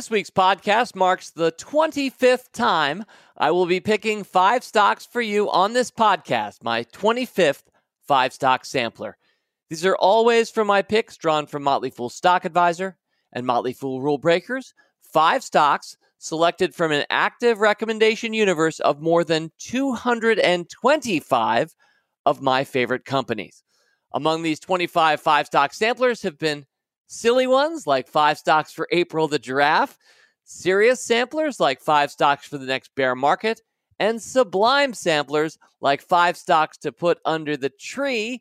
This week's podcast marks the 25th time I will be picking five stocks for you on this podcast, my 25th five stock sampler. These are always from my picks drawn from Motley Fool Stock Advisor and Motley Fool Rule Breakers. Five stocks selected from an active recommendation universe of more than 225 of my favorite companies. Among these 25 five stock samplers have been silly ones like five stocks for April the giraffe, serious samplers like five stocks for the next bear market, and sublime samplers like five stocks to put under the tree.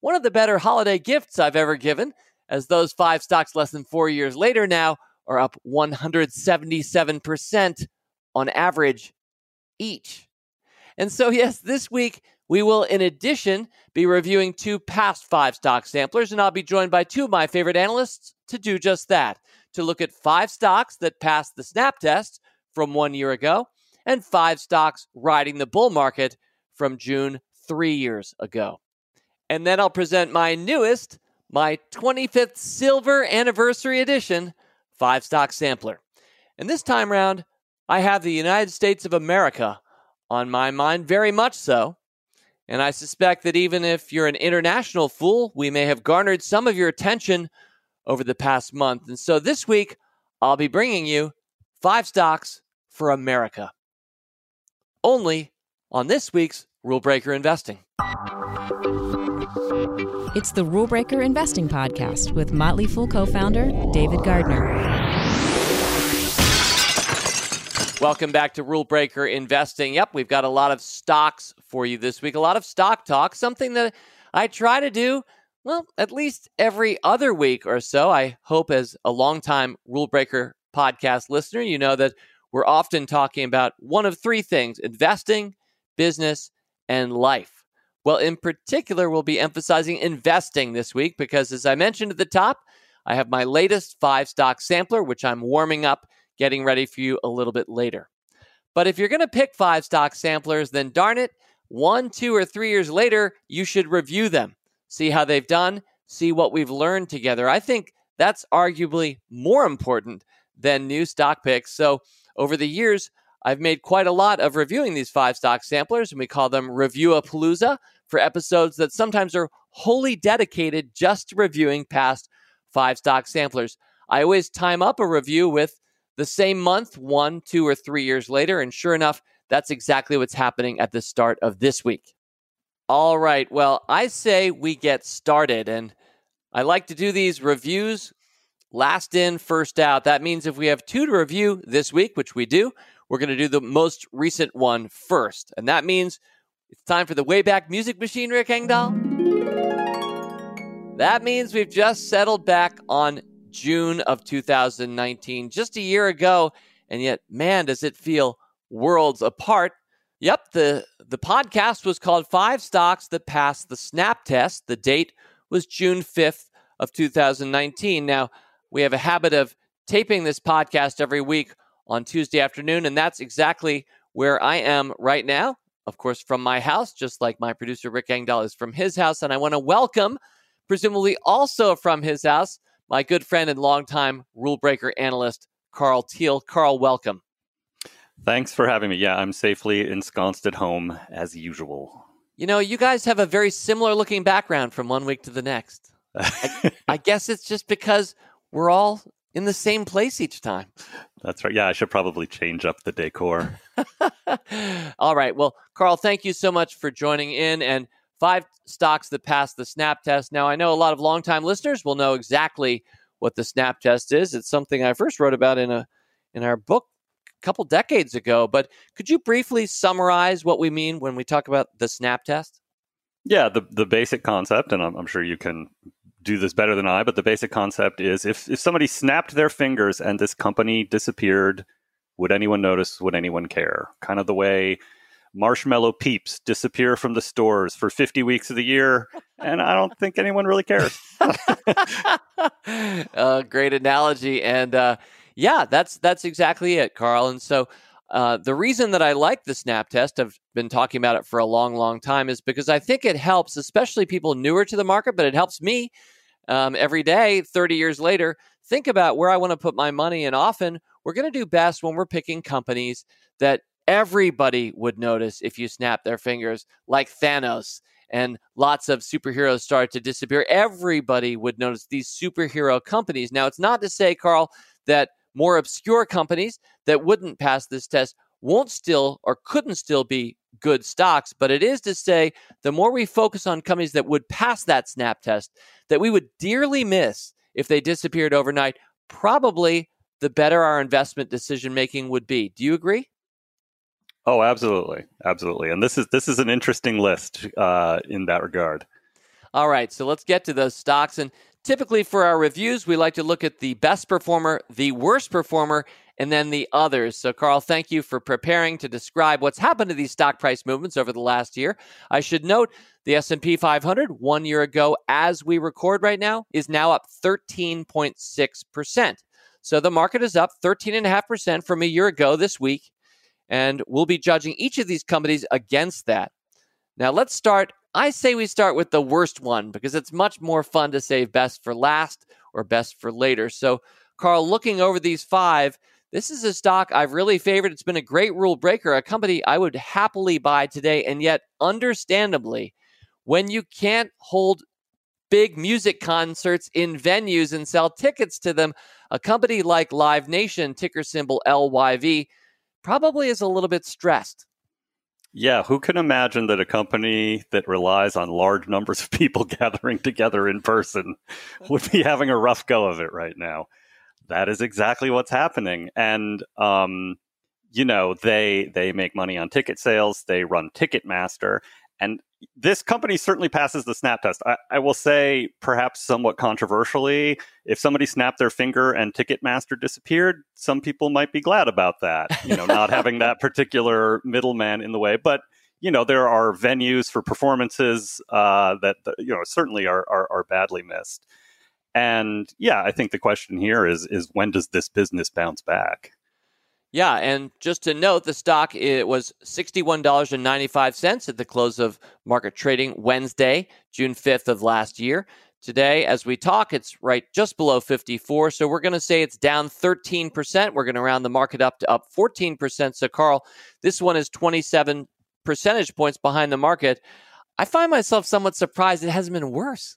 One of the better holiday gifts I've ever given, as those five stocks less than four years later now are up 177% on average each. And so, yes, this week we will, in addition, be reviewing two past five stock samplers, and I'll be joined by two of my favorite analysts to do just that to look at five stocks that passed the snap test from one year ago and five stocks riding the bull market from June three years ago. And then I'll present my newest, my 25th silver anniversary edition five stock sampler. And this time round, I have the United States of America on my mind, very much so. And I suspect that even if you're an international fool, we may have garnered some of your attention over the past month. And so this week, I'll be bringing you five stocks for America. Only on this week's Rule Breaker Investing. It's the Rule Breaker Investing Podcast with Motley Fool co founder David Gardner. Welcome back to Rule Breaker Investing. Yep, we've got a lot of stocks for you this week, a lot of stock talk, something that I try to do, well, at least every other week or so. I hope, as a longtime Rule Breaker podcast listener, you know that we're often talking about one of three things investing, business, and life. Well, in particular, we'll be emphasizing investing this week because, as I mentioned at the top, I have my latest five stock sampler, which I'm warming up getting ready for you a little bit later. But if you're going to pick five stock samplers, then darn it, one, two, or three years later, you should review them, see how they've done, see what we've learned together. I think that's arguably more important than new stock picks. So over the years, I've made quite a lot of reviewing these five stock samplers, and we call them Review a Palooza for episodes that sometimes are wholly dedicated just to reviewing past five stock samplers. I always time up a review with the same month, one, two, or three years later. And sure enough, that's exactly what's happening at the start of this week. All right. Well, I say we get started. And I like to do these reviews last in, first out. That means if we have two to review this week, which we do, we're going to do the most recent one first. And that means it's time for the Wayback Music Machine, Rick Engdahl. That means we've just settled back on June of 2019, just a year ago. And yet, man, does it feel worlds apart. Yep, the, the podcast was called Five Stocks That Passed the Snap Test. The date was June 5th of 2019. Now, we have a habit of taping this podcast every week on Tuesday afternoon, and that's exactly where I am right now. Of course, from my house, just like my producer Rick Engdahl is from his house. And I want to welcome, presumably also from his house, my good friend and longtime rule breaker analyst, Karl Thiel. Karl, welcome. Thanks for having me. Yeah, I'm safely ensconced at home as usual. You know, you guys have a very similar looking background from one week to the next. I, I guess it's just because we're all in the same place each time. That's right. Yeah, I should probably change up the decor. all right. Well, Karl, thank you so much for joining in. And five stocks that passed the snap test. Now, I know a lot of longtime listeners will know exactly what the snap test is. It's something I first wrote about in a in our book a couple decades ago. But could you briefly summarize what we mean when we talk about the snap test? Yeah, the the basic concept, and I'm, I'm sure you can do this better than I, but the basic concept is if if somebody snapped their fingers and this company disappeared, would anyone notice? Would anyone care? Kind of the way marshmallow peeps disappear from the stores for 50 weeks of the year and i don't think anyone really cares uh, great analogy and uh, yeah that's that's exactly it carl and so uh, the reason that i like the snap test i've been talking about it for a long long time is because i think it helps especially people newer to the market but it helps me um, every day 30 years later think about where i want to put my money and often we're going to do best when we're picking companies that everybody would notice if you snap their fingers, like Thanos and lots of superheroes start to disappear. Everybody would notice these superhero companies. Now, it's not to say, Karl, that more obscure companies that wouldn't pass this test won't still or couldn't still be good stocks, but it is to say the more we focus on companies that would pass that snap test, that we would dearly miss if they disappeared overnight, probably the better our investment decision making would be. Do you agree? Oh, absolutely, absolutely. And this is this is an interesting list uh, in that regard. All right, so let's get to those stocks. And typically for our reviews, we like to look at the best performer, the worst performer, and then the others. So, Karl, thank you for preparing to describe what's happened to these stock price movements over the last year. I should note the S&P 500 one year ago, as we record right now, is now up 13.6%. So the market is up 13.5% from a year ago this week, and we'll be judging each of these companies against that. Now, let's start. I say we start with the worst one because it's much more fun to save best for last or best for later. So, Karl, looking over these five, this is a stock I've really favored. It's been a great rule breaker, a company I would happily buy today. And yet, understandably, when you can't hold big music concerts in venues and sell tickets to them, a company like Live Nation, ticker symbol LYV, probably is a little bit stressed. Yeah, who can imagine that a company that relies on large numbers of people gathering together in person would be having a rough go of it right now? That is exactly what's happening. And um, you know, they they make money on ticket sales, they run Ticketmaster, and this company certainly passes the snap test. I, I, will say, perhaps somewhat controversially, if somebody snapped their finger and Ticketmaster disappeared, some people might be glad about that. You know, not having that particular middleman in the way. But you know, there are venues for performances uh, that you know certainly are, are are badly missed. And yeah, I think the question here is is when does this business bounce back? Yeah, and just to note, the stock it was $61.95 at the close of market trading Wednesday, June 5th of last year. Today, as we talk, it's right just below 54. So we're going to say it's down 13%. We're going to round the market up to up 14%. So, Carl, this one is 27 percentage points behind the market. I find myself somewhat surprised it hasn't been worse.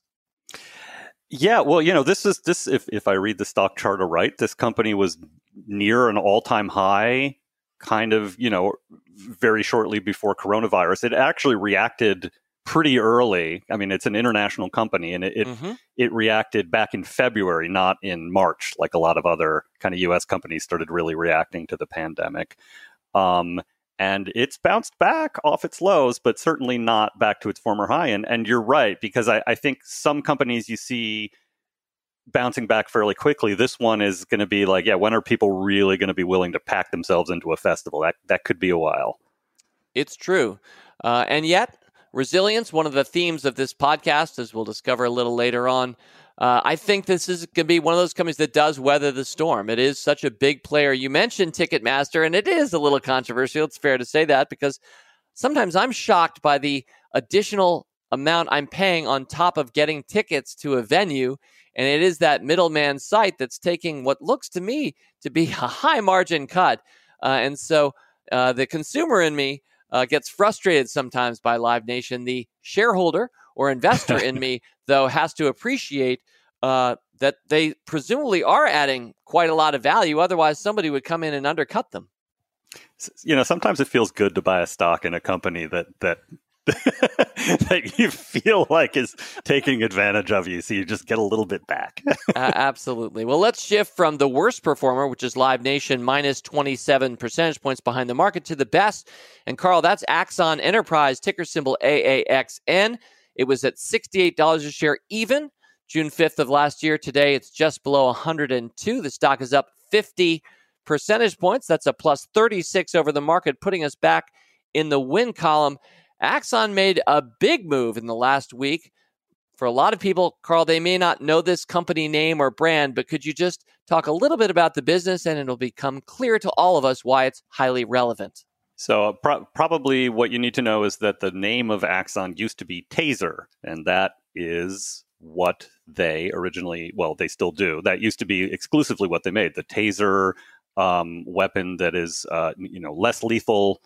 Yeah, well, you know, this is this if if I read the stock chart right, this company was near an all-time high kind of, you know, very shortly before coronavirus. It actually reacted pretty early. I mean, it's an international company and it it, mm-hmm. it reacted back in February, not in March like a lot of other kind of US companies started really reacting to the pandemic. Um, and it's bounced back off its lows, but certainly not back to its former high. And and you're right because I, I think some companies you see bouncing back fairly quickly. This one is going to be like, yeah, when are people really going to be willing to pack themselves into a festival? That that could be a while. It's true, uh, and yet resilience, one of the themes of this podcast, as we'll discover a little later on. Uh, I think this is going to be one of those companies that does weather the storm. It is such a big player. You mentioned Ticketmaster, and it is a little controversial. It's fair to say that because sometimes I'm shocked by the additional amount I'm paying on top of getting tickets to a venue. And it is that middleman site that's taking what looks to me to be a high margin cut. Uh, and so uh, the consumer in me uh, gets frustrated sometimes by Live Nation. The shareholder or investor in me, though, has to appreciate uh, that they presumably are adding quite a lot of value. Otherwise, somebody would come in and undercut them. You know, sometimes it feels good to buy a stock in a company that that that you feel like is taking advantage of you, so you just get a little bit back. uh, absolutely. Well, let's shift from the worst performer, which is Live Nation, minus 27 percentage points behind the market, to the best. And Karl, that's Axon Enterprise, ticker symbol AAXN. It was at $68 a share even June 5th of last year. Today, it's just below 102. The stock is up 50 percentage points. That's a plus 36 over the market, putting us back in the win column. Axon made a big move in the last week. For a lot of people, Karl, they may not know this company name or brand, but could you just talk a little bit about the business and it'll become clear to all of us why it's highly relevant? So, uh, pro- probably what you need to know is that the name of Axon used to be Taser, and that is what they originally, well, they still do. That used to be exclusively what they made the Taser um, weapon that is, uh, you know, less lethal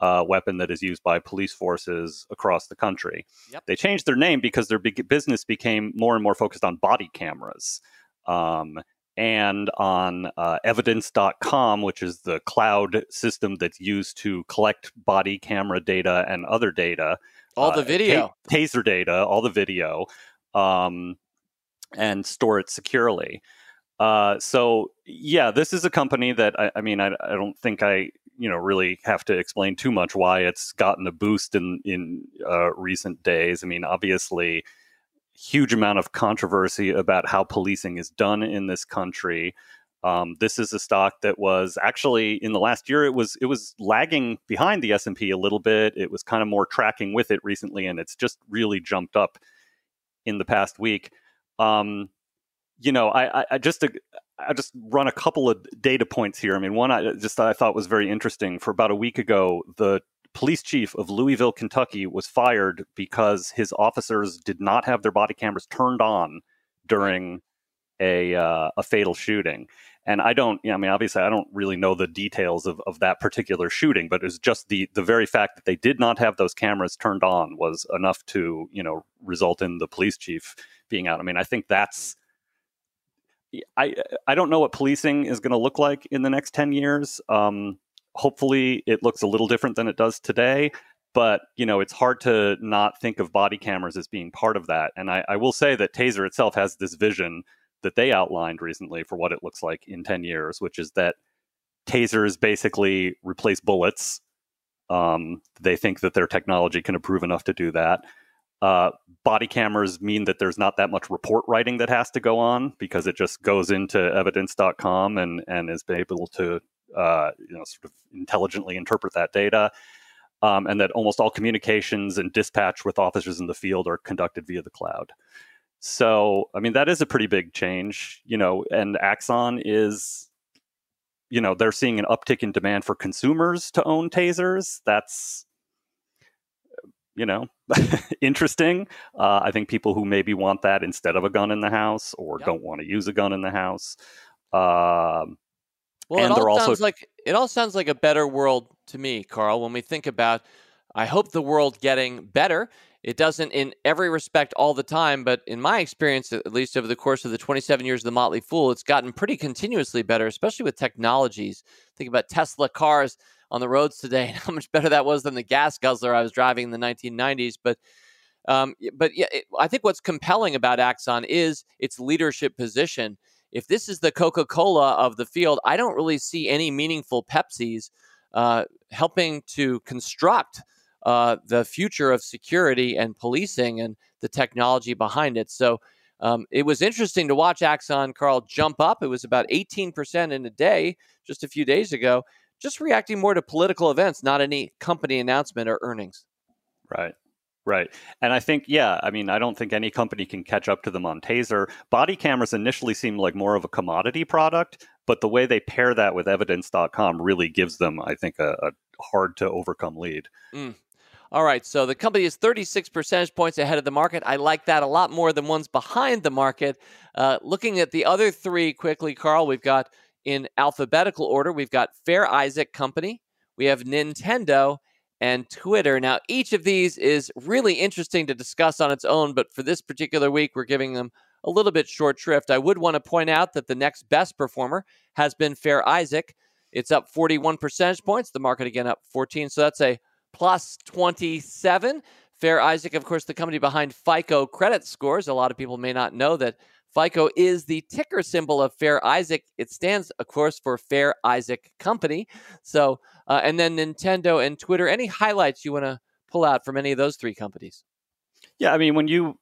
uh, weapon that is used by police forces across the country. Yep. They changed their name because their big business became more and more focused on body cameras. Um, and on uh, evidence.com, which is the cloud system that's used to collect body camera data and other data. All the uh, video. ta- taser data, all the video, um, and store it securely. Uh, so yeah, this is a company that I, I mean, I, I, don't think I, you know, really have to explain too much why it's gotten a boost in in uh, recent days. I mean, obviously, huge amount of controversy about how policing is done in this country. Um, this is a stock that was actually in the last year it was it was lagging behind the S and P a little bit. It was kind of more tracking with it recently, and it's just really jumped up in the past week. Um, you know, I, I just I just run a couple of data points here. I mean, one I just I thought was very interesting. For about a week ago, the police chief of Louisville, Kentucky, was fired because his officers did not have their body cameras turned on during a uh, a fatal shooting. And I don't, you know, I mean, obviously, I don't really know the details of, of that particular shooting, but it's just the the very fact that they did not have those cameras turned on was enough to, you know, result in the police chief being out. I mean, I think that's. I I don't know what policing is going to look like in the next ten years. Um, hopefully it looks a little different than it does today but you know it's hard to not think of body cameras as being part of that and I, I, will say that taser itself has this vision that they outlined recently for what it looks like in 10 years which is that tasers basically replace bullets. Um, they think that their technology can improve enough to do that. Uh, body cameras mean that there's not that much report writing that has to go on because it just goes into evidence.com and, and is able to uh, you know sort of intelligently interpret that data, um, and that almost all communications and dispatch with officers in the field are conducted via the cloud. So, I mean, that is a pretty big change, you know. And Axon is, you know, they're seeing an uptick in demand for consumers to own tasers. That's you know, interesting. Uh, I think people who maybe want that instead of a gun in the house or yep. don't want to use a gun in the house. Um, well, and it all sounds like it all sounds like a better world to me, Karl. When we think about, I hope the world getting better. It doesn't in every respect all the time, but in my experience, at least over the course of the 27 years of the Motley Fool, it's gotten pretty continuously better, especially with technologies. Think about Tesla cars on the roads today, and how much better that was than the gas guzzler I was driving in the 1990s. But um, but yeah, it, I think what's compelling about Axon is its leadership position if this is the Coca Cola of the field, I don't really see any meaningful Pepsis uh, helping to construct uh, the future of security and policing and the technology behind it. So um, it was interesting to watch Axon Karl jump up. It was about 18% in a day just a few days ago, just reacting more to political events, not any company announcement or earnings. Right. Right. And I think, yeah, I mean, I don't think any company can catch up to them on Taser. Body cameras initially seemed like more of a commodity product, but the way they pair that with evidence.com really gives them, I think, a, a hard to overcome lead. Mm. All right. So the company is 36 percentage points ahead of the market. I like that a lot more than ones behind the market. Uh, looking at the other three quickly, Karl, we've got in alphabetical order, we've got Fair Isaac Company, we have Nintendo, and Twitter. Now, each of these is really interesting to discuss on its own, but for this particular week, we're giving them a little bit short shrift. I would want to point out that the next best performer has been Fair Isaac. It's up 41 percentage points. The market again up 14. So that's a plus 27. Fair Isaac, of course, the company behind FICO credit scores. A lot of people may not know that FICO is the ticker symbol of Fair Isaac. It stands, of course, for Fair Isaac Company. So, uh, and then Nintendo and Twitter. Any highlights you want to pull out from any of those three companies? Yeah, I mean, when you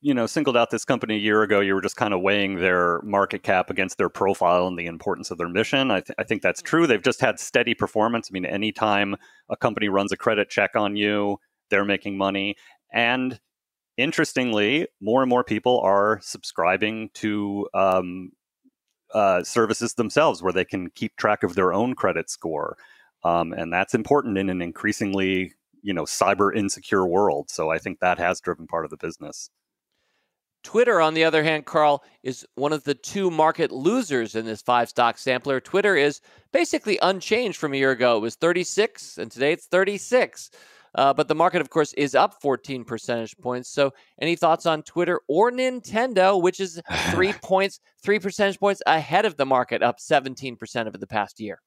you know singled out this company a year ago, you were just kind of weighing their market cap against their profile and the importance of their mission. I, th- I think that's true. They've just had steady performance. I mean, anytime a company runs a credit check on you, they're making money. And interestingly, more and more people are subscribing to um, uh, services themselves where they can keep track of their own credit score, um, and that's important in an increasingly you know cyber insecure world. So I think that has driven part of the business. Twitter, on the other hand, Karl, is one of the two market losers in this five stock sampler. Twitter is basically unchanged from a year ago. It was 36, and today it's 36. Uh, but the market, of course, is up 14 percentage points. So, any thoughts on Twitter or Nintendo, which is three points, three percentage points ahead of the market, up 17 percent over the past year?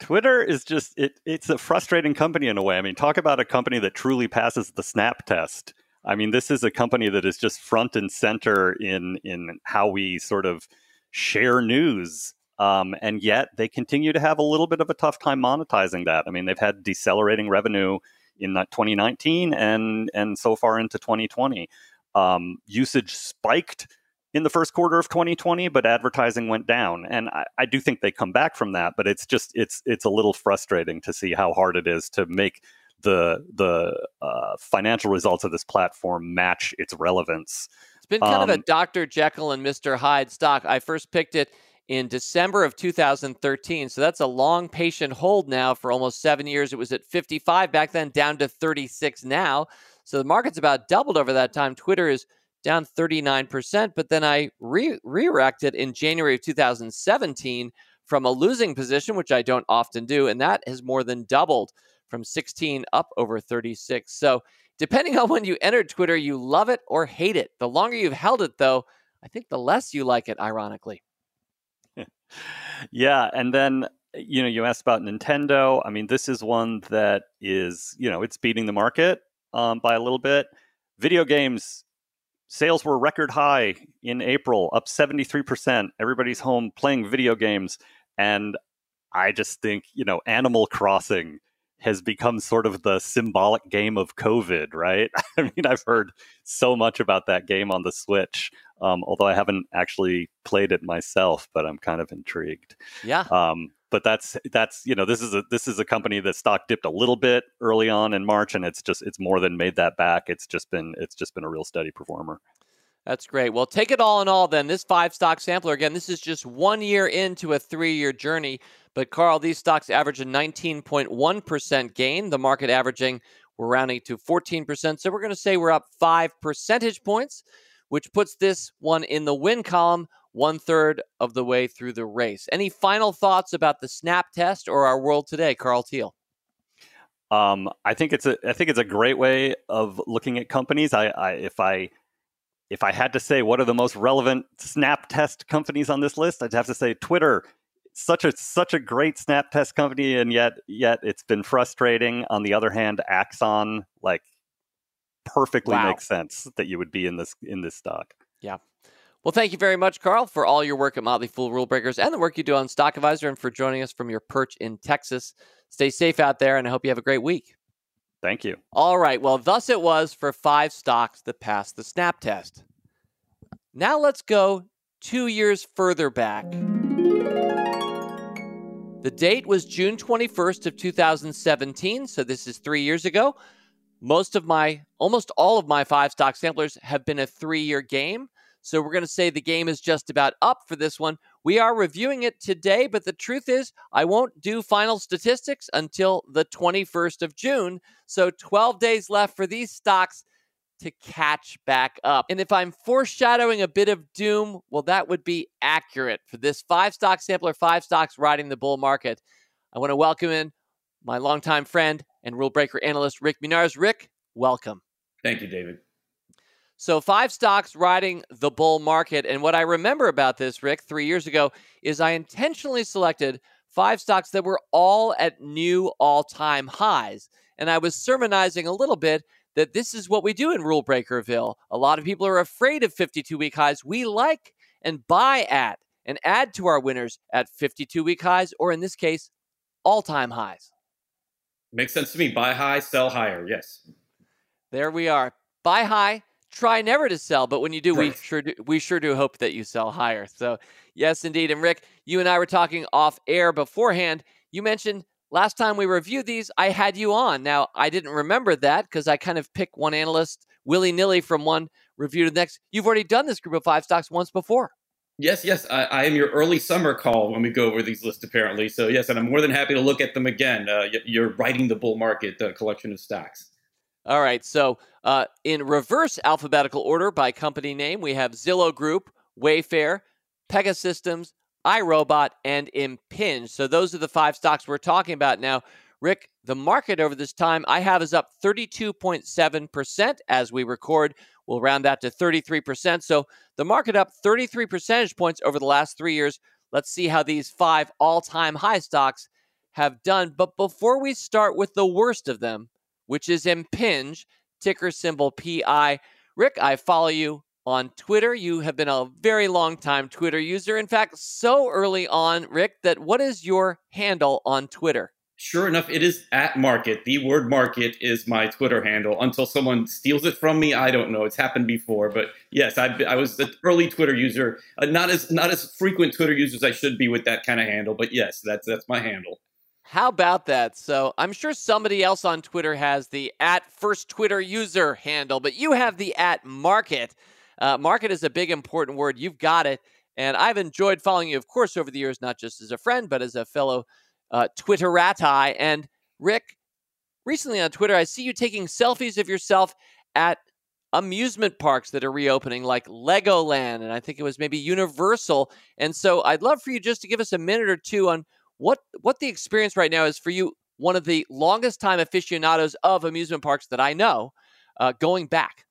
Twitter is just it, it's a frustrating company in a way. I mean, talk about a company that truly passes the snap test. I mean, this is a company that is just front and center in in how we sort of share news. Um, and yet they continue to have a little bit of a tough time monetizing that. I mean, they've had decelerating revenue in 2019 and and so far into 2020. Um, usage spiked in the first quarter of 2020, but advertising went down, and I, I, do think they come back from that. But it's just it's it's a little frustrating to see how hard it is to make the the uh, financial results of this platform match its relevance. It's been kind um, of a um, Dr. Jekyll and Mr. Hyde stock. I first picked it in December of 2013. So that's a long, patient hold now for almost seven years. It was at 55 back then, down to 36 now. So the market's about doubled over that time. Twitter is down 39%. But then I re erected in January of 2017 from a losing position, which I don't often do. And that has more than doubled from 16 up over 36. So depending on when you entered Twitter, you love it or hate it. The longer you've held it, though, I think the less you like it, ironically yeah, and then you know you asked about Nintendo. I mean, this is one that is you know it's beating the market um, by a little bit. Video games sales were record high in April, up seventy three percent. Everybody's home playing video games, and I just think you know Animal Crossing has become sort of the symbolic game of COVID, right? I mean, I've heard so much about that game on the Switch, um, although I haven't actually played it myself, but I'm kind of intrigued. Yeah. Um, but that's that's you know this is a this is a company that stock dipped a little bit early on in March, and it's just it's more than made that back. It's just been it's just been a real steady performer. That's great. Well, take it all in all, then. This five stock sampler, again, this is just one year into a three year journey. But, Karl, these stocks average a 19.1% gain. The market averaging, we're rounding to 14%. So, we're going to say we're up five percentage points, which puts this one in the win column, one third of the way through the race. Any final thoughts about the snap test or our world today, Karl Thiel? Um, I think it's a I think it's a great way of looking at companies. I, I if I if I had to say what are the most relevant snap test companies on this list, I'd have to say Twitter. Such a such a great snap test company, and yet yet it's been frustrating. On the other hand, Axon like perfectly wow. makes sense that you would be in this in this stock. Yeah. Well, thank you very much, Karl, for all your work at Motley Fool Rule Breakers and the work you do on Stock Advisor and for joining us from your perch in Texas. Stay safe out there, and I hope you have a great week. Thank you. All right. Well, thus it was for five stocks that passed the snap test. Now let's go two years further back. The date was June 21st of 2017, so this is three years ago. Most of my, almost all of my five stock samplers have been a three year game. So we're going to say the game is just about up for this one. We are reviewing it today, but the truth is, I won't do final statistics until the 21st of June. So 12 days left for these stocks to catch back up. And if I'm foreshadowing a bit of doom, well, that would be accurate for this five stock sampler, five stocks riding the bull market. I want to welcome in my longtime friend and rule breaker analyst, Rick Munarriz. Rick, welcome. Thank you, David. So, five stocks riding the bull market. And what I remember about this, Rick, three years ago, is I intentionally selected five stocks that were all at new all time highs. And I was sermonizing a little bit that this is what we do in Rule Breakerville. A lot of people are afraid of 52 week highs. We like and buy at and add to our winners at 52 week highs, or in this case, all time highs. Makes sense to me. Buy high, sell higher. Yes. There we are. Buy high, try never to sell, but when you do, we sure do, we sure do hope that you sell higher. So, yes, indeed. And Rick, you and I were talking off air beforehand. You mentioned last time we reviewed these, I had you on. Now, I didn't remember that because I kind of pick one analyst willy nilly from one review to the next. You've already done this group of five stocks once before. Yes, yes. I, I, am your early summer call when we go over these lists, apparently. So, yes, and I'm more than happy to look at them again. Uh, you're writing the bull market uh, collection of stocks. All right. So, uh, in reverse alphabetical order by company name, we have Zillow Group, Wayfair, Pegasystems, iRobot, and Impinj. So, those are the five stocks we're talking about now. Rick, the market over this time I have is up 32.7% as we record. We'll round that to 33%. So, the market up 33 percentage points over the last three years. Let's see how these five all time high stocks have done. But before we start with the worst of them, which is Impinj, ticker symbol PI. Rick, I follow you on Twitter. You have been a very long time Twitter user. In fact, so early on, Rick, that what is your handle on Twitter? Sure enough, it is at market. The word market is my Twitter handle. Until someone steals it from me, I don't know. It's happened before, but yes, I, I was an early Twitter user. Uh, not as not as frequent Twitter user as I should be with that kind of handle, but yes, that's that's my handle. How about that? So I'm sure somebody else on Twitter has the at first Twitter user handle, but you have the at market. Uh, market is a big important word. You've got it. And I've enjoyed following you, of course, over the years, not just as a friend, but as a fellow uh, Twitterati. And Rick, recently on Twitter, I see you taking selfies of yourself at amusement parks that are reopening, like Legoland, and I think it was maybe Universal. And so I'd love for you just to give us a minute or two on what what the experience right now is for you. One of the longest time aficionados of amusement parks that I know, uh, going back.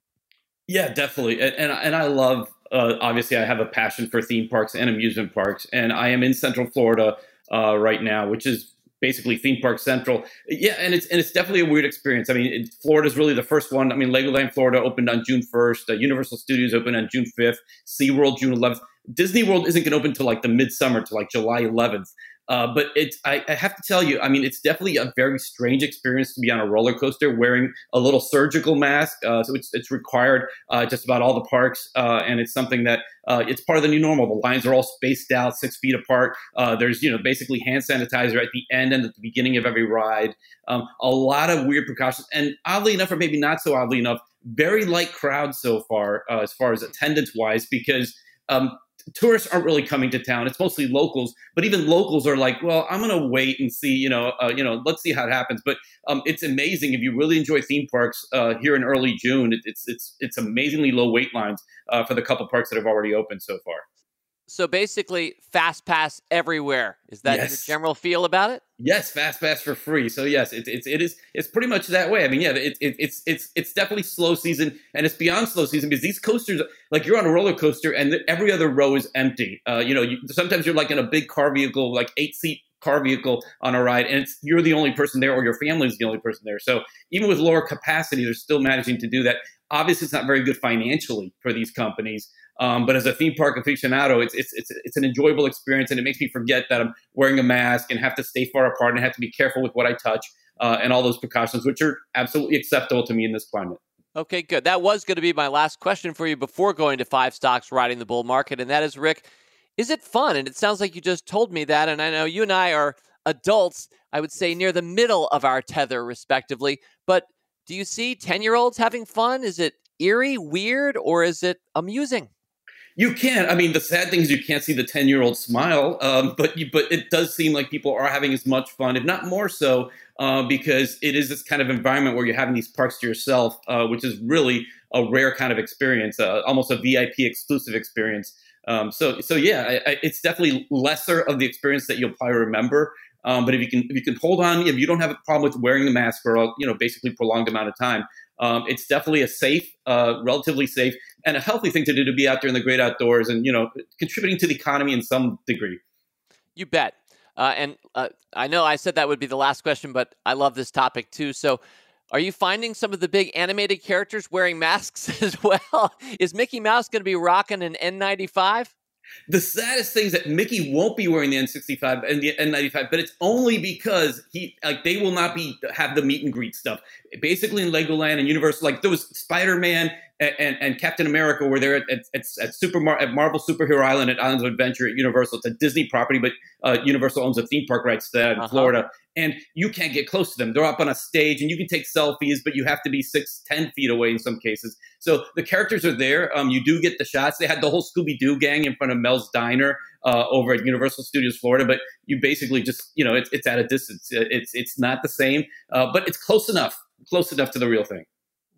Yeah, definitely, and and, and I love. Uh, obviously, I have a passion for theme parks and amusement parks, and I am in Central Florida uh, right now, which is basically theme park central. Yeah, and it's and it's definitely a weird experience. I mean, Florida is really the first one. I mean, Legoland Florida opened on June 1st. Uh, Universal Studios opened on June 5th. SeaWorld June 11th. Disney World isn't going to open until like the midsummer, to like July 11th. Uh, but it's I, I, have to tell you, I mean, it's definitely a very strange experience to be on a roller coaster wearing a little surgical mask. Uh, so it's it's required uh, just about all the parks, uh, and it's something that uh, it's part of the new normal. The lines are all spaced out, six feet apart. There's you know basically hand sanitizer at the end and at the beginning of every ride. Um, a lot of weird precautions, and oddly enough, or maybe not so oddly enough, very light crowd so far as far as attendance wise because. Um, tourists aren't really coming to town. It's mostly locals, but even locals are like, well, I'm going to wait and see, you know, uh, you know, let's see how it happens. But um, it's amazing if you really enjoy theme parks uh, here in early June. It, it's it's it's amazingly low wait lines uh, for the couple parks that have already opened so far. So basically, fast pass everywhere. Is that yes. the general feel about it? Yes, fast pass for free. So yes, it's it's it is it's pretty much that way. I mean, yeah, it, it, it's it's it's definitely slow season, and it's beyond slow season because these coasters, like you're on a roller coaster, and every other row is empty. Uh, you know, you, sometimes you're like in a big car vehicle, like eight seat car vehicle on a ride, and it's you're the only person there, or your family is the only person there. So even with lower capacity, they're still managing to do that. Obviously, it's not very good financially for these companies. Um, but as a theme park aficionado, it's, it's, it's, it's an enjoyable experience and it makes me forget that I'm wearing a mask and have to stay far apart and have to be careful with what I touch uh, and all those precautions, which are absolutely acceptable to me in this climate. Okay, good. That was going to be my last question for you before going to five stocks riding the bull market. And that is, Rick, is it fun? And it sounds like you just told me that. And I know you and I are adults, I would say near the middle of our tether, respectively. But do you see 10 year olds having fun? Is it eerie, weird, or is it amusing? You can't. I mean, the sad thing is you can't see the ten-year-old smile, um, but you, but it does seem like people are having as much fun, if not more so, uh, because it is this kind of environment where you're having these parks to yourself, uh, which is really a rare kind of experience, uh, almost a VIP exclusive experience. Um, so, so yeah, I, I, it's definitely lesser of the experience that you'll probably remember. Um, but if you can, if you can hold on, if you don't have a problem with wearing the mask for a you know basically prolonged amount of time, um, it's definitely a safe, uh, relatively safe, and a healthy thing to do to be out there in the great outdoors and you know contributing to the economy in some degree. You bet. Uh, and uh, I know I said that would be the last question, but I love this topic too. So, are you finding some of the big animated characters wearing masks as well? Is Mickey Mouse going to be rocking an N95? The saddest thing is that Mickey won't be wearing the N65 and the N95, but it's only because he like they will not be have the meet and greet stuff. Basically, in Legoland and Universal, like there was Spider Man and, and, Captain America were there at, at, at Super Mar- at Marvel Superhero Island at Islands of Adventure at Universal. It's a Disney property, but uh, Universal owns a theme park rights there in uh-huh. Florida, and you can't get close to them. They're up on a stage, and you can take selfies, but you have to be six, ten feet away in some cases. So the characters are there. Um, you do get the shots. They had the whole Scooby Doo gang in front of Mel's Diner uh, over at Universal Studios Florida, but you basically just you know it's, it's at a distance. It's it's not the same, uh, but it's close enough, close enough to the real thing.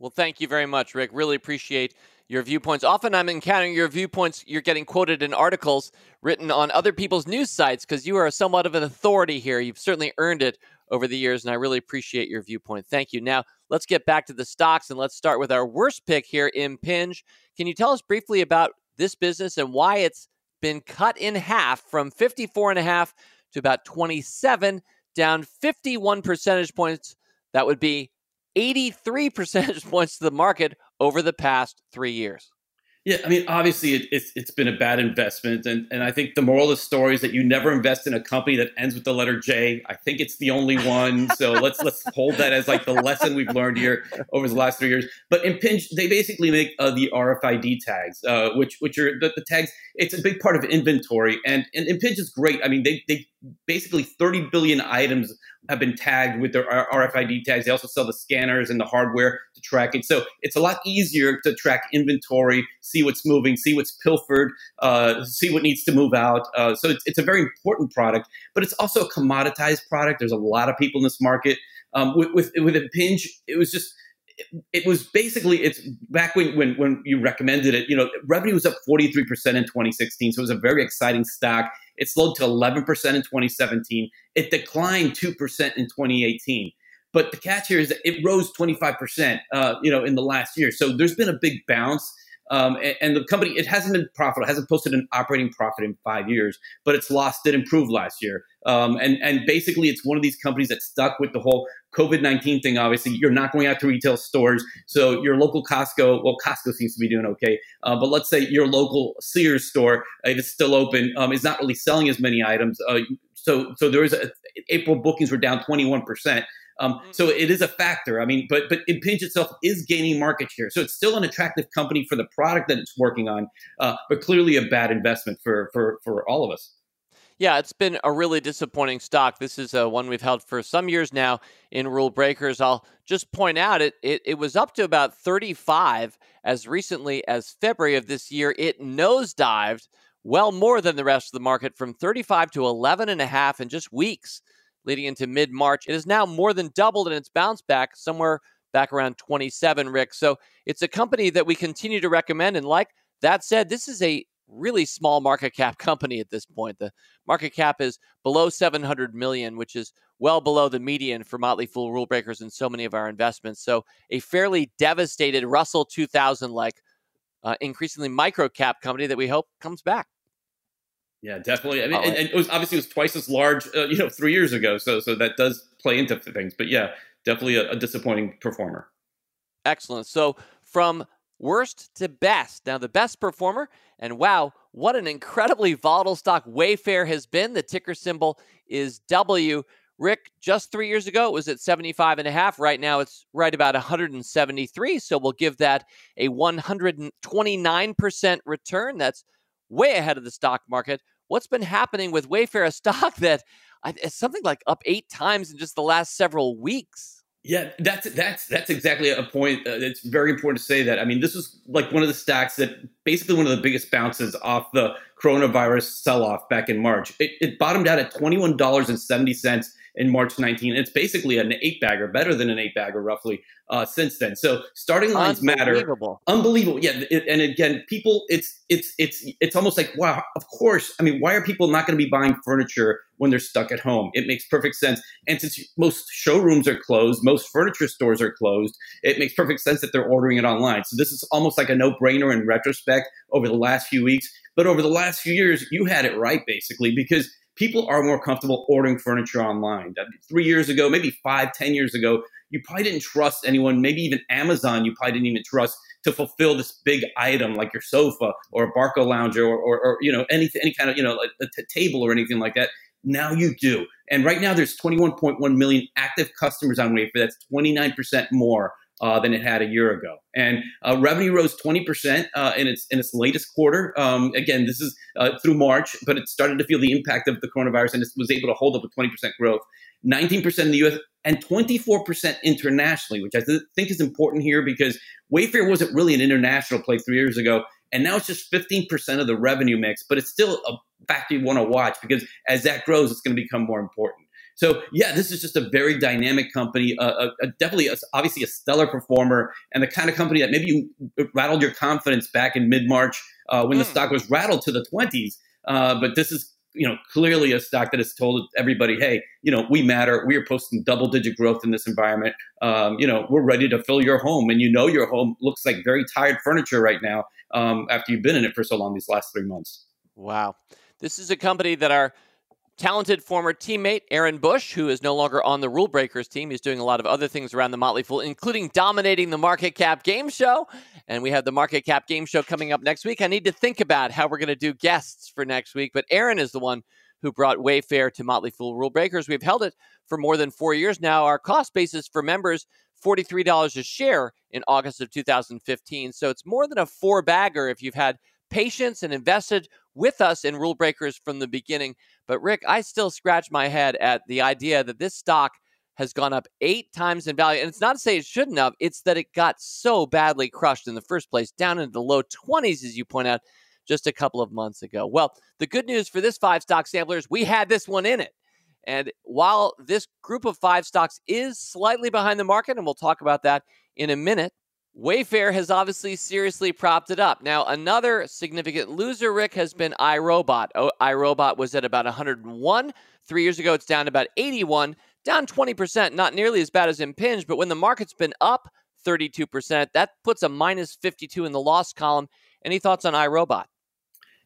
Well, thank you very much, Rick. Really appreciate your viewpoints. Often I'm encountering your viewpoints, you're getting quoted in articles written on other people's news sites because you are somewhat of an authority here. You've certainly earned it over the years, and I really appreciate your viewpoint. Thank you. Now, let's get back to the stocks and let's start with our worst pick here, Impinj. Can you tell us briefly about this business and why it's been cut in half from 54 and a half to about 27, down 51 percentage points? That would be 83 percentage points to the market over the past three years. Yeah, I mean, obviously, it, it's it's been a bad investment, and and I think the moral of the story is that you never invest in a company that ends with the letter J. I think it's the only one, so let's let's hold that as like the lesson we've learned here over the last three years. But Impinj, they basically make uh, the RFID tags, uh, which which are the, the, tags. It's a big part of inventory, and and Impinj is great. I mean, they they basically 30 billion items have been tagged with their RFID tags. They also sell the scanners and the hardware to track it. So it's a lot easier to track inventory, see what's moving, see what's pilfered, uh, see what needs to move out. Uh, so it's, it's, a very important product, but it's also a commoditized product. There's a lot of people in this market. Um, with, with, with Impinj, it was just it was basically it's back when when when you recommended it. You know, revenue was up forty three percent in twenty sixteen, so it was a very exciting stock. It slowed to eleven percent in twenty seventeen. It declined two percent in twenty eighteen. But the catch here is that it rose twenty five percent, uh, you know, in the last year. So there's been a big bounce. Um, and, and, the company, it hasn't been profitable, hasn't posted an operating profit in five years, but its loss did improve last year. Um, and, and basically, it's one of these companies that stuck with the whole COVID 19 thing. Obviously, you're not going out to retail stores. So your local Costco, well, Costco seems to be doing okay. Uh, but let's say your local Sears store, if it's still open, um, is not really selling as many items. Uh, so, so there is a, April bookings were down 21%. Um, mm. so it is a factor. I mean, but but Impinj itself is gaining market share, so it's still an attractive company for the product that it's working on, uh, but clearly a bad investment for for for all of us. Yeah, it's been a really disappointing stock. This is a uh, one we've held for some years now in Rule Breakers. I'll just point out it, it it was up to about 35 as recently as February of this year. It nosedived well more than the rest of the market from 35 to 11 and a half in just weeks leading into mid March. It has now more than doubled in its bounce back, somewhere back around 27, Rick. So it's a company that we continue to recommend. And like that said, this is a really small market cap company at this point. The market cap is below 700 million, which is well below the median for Motley Fool rule breakers in so many of our investments. So a fairly devastated Russell 2000 like uh, increasingly micro cap company that we hope comes back. Yeah, definitely. I mean, and, and, it was obviously it was twice as large, uh, you know, three years ago. So, so that does play into things. But yeah, definitely a, a disappointing performer. Excellent. So from worst to best. Now, the best performer, and wow, what an incredibly volatile stock Wayfair has been. The ticker symbol is W. Rick, just three years ago, it was at 75 and a half. Right now, it's right about 173. So we'll give that a 129% return. That's way ahead of the stock market. What's been happening with Wayfair, a stock that it's something like up eight times in just the last several weeks? Yeah, that's that's that's exactly a point. Uh, it's very important to say that. I mean, this was like one of the stocks that basically one of the biggest bounces off the coronavirus sell-off back in March. It, it bottomed out at twenty one dollars and seventy cents in March 19. It's basically an eight bagger, better than an eight bagger roughly uh, since then. So starting lines matter. Unbelievable. Yeah. It, and again, people, it's, it's, it's, it's almost like, wow, of course. I mean, why are people not going to be buying furniture when they're stuck at home? It makes perfect sense. And since most showrooms are closed, most furniture stores are closed, it makes perfect sense that they're ordering it online. So this is almost like a no brainer in retrospect over the last few weeks. But over the last few years, you had it right basically because people are more comfortable ordering furniture online. Three years ago, maybe five, ten years ago, you probably didn't trust anyone, maybe even Amazon, you probably didn't even trust to fulfill this big item like your sofa or a Barcalounger or, or, or you know, any, any kind of, you know, a table or anything like that. Now you do. And right now there's 21.1 million active customers on Wayfair. That's 29% more uh, than it had a year ago. And uh, revenue rose 20% uh, in its in its latest quarter. Um, again, this is uh, through March, but it started to feel the impact of the coronavirus and it was able to hold up with 20% growth. 19% in the US and 24% internationally, which I th- think is important here because Wayfair wasn't really an international play three years ago. And now it's just 15% of the revenue mix, but it's still a factor you want to watch because as that grows, it's going to become more important. So yeah, this is just a very dynamic company, uh, a, a definitely a, obviously a stellar performer, and the kind of company that maybe you rattled your confidence back in mid March uh, when mm. the hmm. stock was rattled to the 20s. Uh, but this is you know clearly a stock that has told everybody, hey, you know we matter. We are posting double digit growth in this environment. Um, you know we're ready to fill your home, and you know your home looks like very tired furniture right now um, after you've been in it for so long these last three months. Wow, this is a company that are talented former teammate Aaron Bush, who is no longer on the Rule Breakers team. He's doing a lot of other things around the Motley Fool, including dominating the Market Cap Game Show. And we have the Market Cap Game Show coming up next week. I need to think about how we're going to do guests for next week, but Aaron is the one who brought Wayfair to Motley Fool Rule Breakers. We've held it for more than four years now. Our cost basis for members $43 a share in August of 2015. So it's more than a four bagger if you've had patience and invested with us in Rule Breakers from the beginning. But Rick, I still scratch my head at the idea that this stock has gone up eight times in value. And it's not to say it shouldn't have, it's that it got so badly crushed in the first place, down into the low 20s, as you point out, just a couple of months ago. Well, the good news for this five stock sampler is we had this one in it. And while this group of five stocks is slightly behind the market, and we'll talk about that in a minute, Wayfair has obviously seriously propped it up. Now, another significant loser, Rick, has been iRobot. Oh, iRobot was at about 101. Three years ago, it's down about 81, down 20%, not nearly as bad as Impinj, but when the market's been up 32%, that puts a minus 52 in the loss column. Any thoughts on iRobot?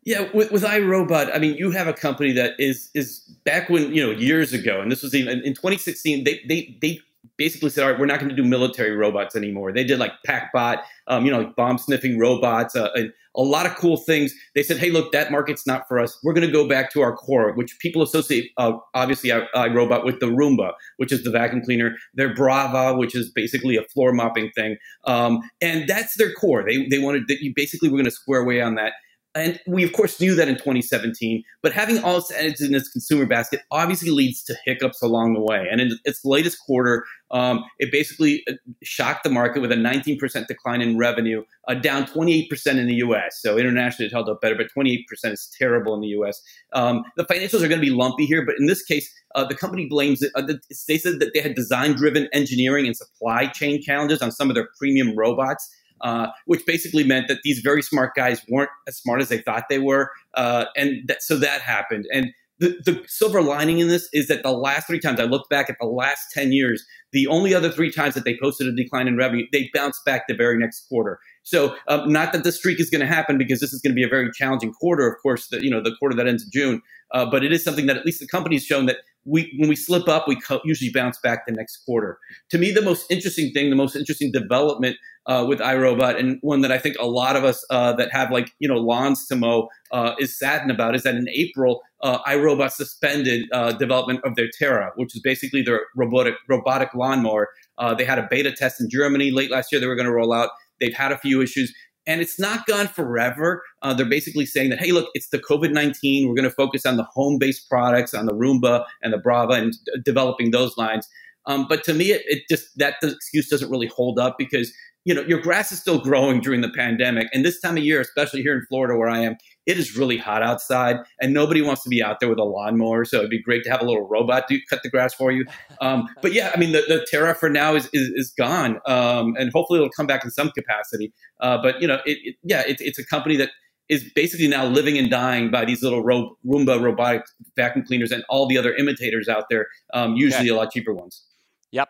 Yeah, with, with iRobot, I mean, you have a company that is is back when you know years ago, and this was even in 2016. They they they basically said, all right, we're not going to do military robots anymore. They did like PackBot, um, you know, like bomb sniffing robots, uh, and a lot of cool things. They said, hey, look, that market's not for us. We're going to go back to our core, which people associate, uh, obviously, iRobot with the Roomba, which is the vacuum cleaner, their Braava, which is basically a floor mopping thing. Um, and that's their core. They, they wanted that you basically were going to square away on that. And we, of course, knew that in 2017. But having all its eggs in its consumer basket obviously leads to hiccups along the way. And in its latest quarter, um, it basically uh, shocked the market with a 19% decline in revenue, uh, down 28% in the US. So internationally, it held up better, but 28% is terrible in the US. Um, the financials are going to be lumpy here, but in this case, uh, the company blames it. Uh, they said that they had design driven engineering and supply chain challenges on some of their premium robots uh, which basically meant that these very smart guys weren't as smart as they thought they were. Uh, and that, so that happened. And the, the silver lining in this is that the last three times I looked back at the last 10 years, the only other three times that they posted a decline in revenue, they bounced back the very next quarter. So, um, not that the streak is going to happen because this is going to be a very challenging quarter, of course, the, you know, the quarter that ends in June. Uh, but it is something that at least the company's shown that we when we slip up, we co- usually bounce back the next quarter. To me, the most interesting thing, the most interesting development uh, with iRobot, and one that I think a lot of us uh, that have like you know lawns to mow uh, is saddened about, is that in April, uh, iRobot suspended uh, development of their Terra, which is basically their robotic robotic lawnmower. Uh, they had a beta test in Germany late last year. They were going to roll out. They've had a few issues and it's not gone forever. Uh, they're basically saying that, hey, look, it's the COVID 19. We're going to focus on the home based products, on the Roomba and the Braava, and d- developing those lines. Um, but to me, it, it just that excuse doesn't really hold up because you know, your grass is still growing during the pandemic. And this time of year, especially here in Florida where I am, it is really hot outside and nobody wants to be out there with a lawnmower. So it'd be great to have a little robot to cut the grass for you. Um, but yeah, I mean, the, the Terra for now is, is, is gone. Um, and hopefully it'll come back in some capacity. Uh, but, you know, it, it, yeah, it, it's a company that is basically now living and dying by these little ro- Roomba robotic vacuum cleaners and all the other imitators out there, um, usually okay. a lot cheaper ones. Yep.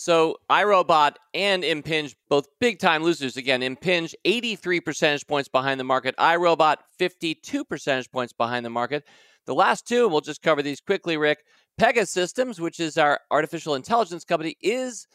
So iRobot and Impinj, both big time losers. Again, Impinj, 83 percentage points behind the market. iRobot 52 percentage points behind the market. The last two, we'll just cover these quickly, Rick. Pegasystems, which is our artificial intelligence company, is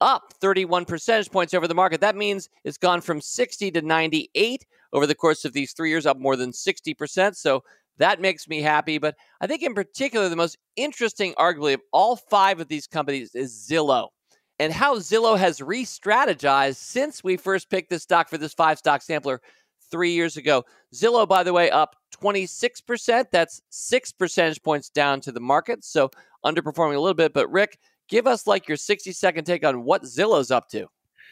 up 31 percentage points over the market. That means it's gone from 60 to 98 over the course of these three years, up more than 60%. So that makes me happy. But I think, in particular, the most interesting, arguably, of all five of these companies is Zillow and how Zillow has re strategized since we first picked this stock for this five stock sampler three years ago. Zillow, by the way, up 26%. That's six percentage points down to the market. So underperforming a little bit. But Rick, give us like your 60 second take on what Zillow's up to.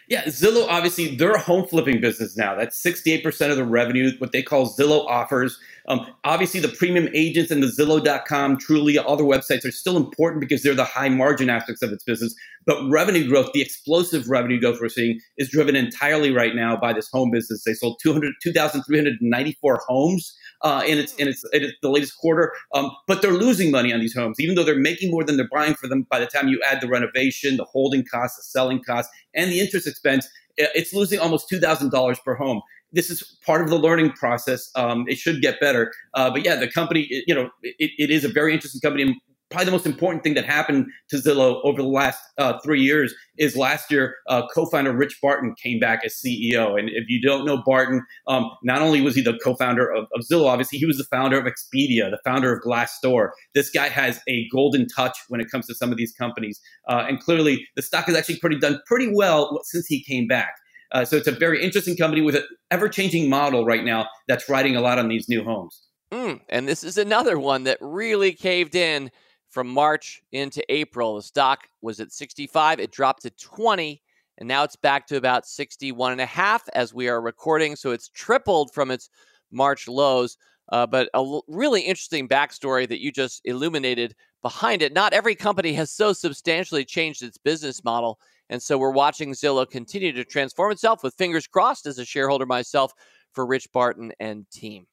Yeah, Zillow, obviously, they're a home flipping business now. That's 68% of the revenue, what they call Zillow offers. Um, obviously, the premium agents and the Zillow.com, Trulia, other websites are still important because they're the high margin aspects of its business. But revenue growth, the explosive revenue growth we're seeing, is driven entirely right now by this home business. They sold 2,394 homes uh, in, its, in, its, its the latest quarter, um, but they're losing money on these homes, even though they're making more than they're buying for them. By the time you add the renovation, the holding costs, the selling costs, and the interest expense, it's losing almost two thousand dollars per home. This is part of the learning process. Um, it should get better, uh, but yeah, the company, you know, it, it is a very interesting company probably the most important thing that happened to Zillow over the last uh, three years is last year, uh, co-founder Rich Barton came back as CEO. And if you don't know Barton, um, not only was he the co-founder of, of, Zillow, obviously he was the founder of Expedia, the founder of Glassdoor. This guy has a golden touch when it comes to some of these companies, uh, and clearly the stock has actually pretty done pretty well since he came back. Uh, so it's a very interesting company with an ever-changing model right now that's riding a lot on these new homes. Mm, and this is another one that really caved in from March into April. The stock was at 65, it dropped to 20, and now it's back to about 61 and a half as we are recording. So it's tripled from its March lows. Uh, but a l- really interesting backstory that you just illuminated behind it. Not every company has so substantially changed its business model. And so we're watching Zillow continue to transform itself with fingers crossed as a shareholder myself for Rich Barton and team.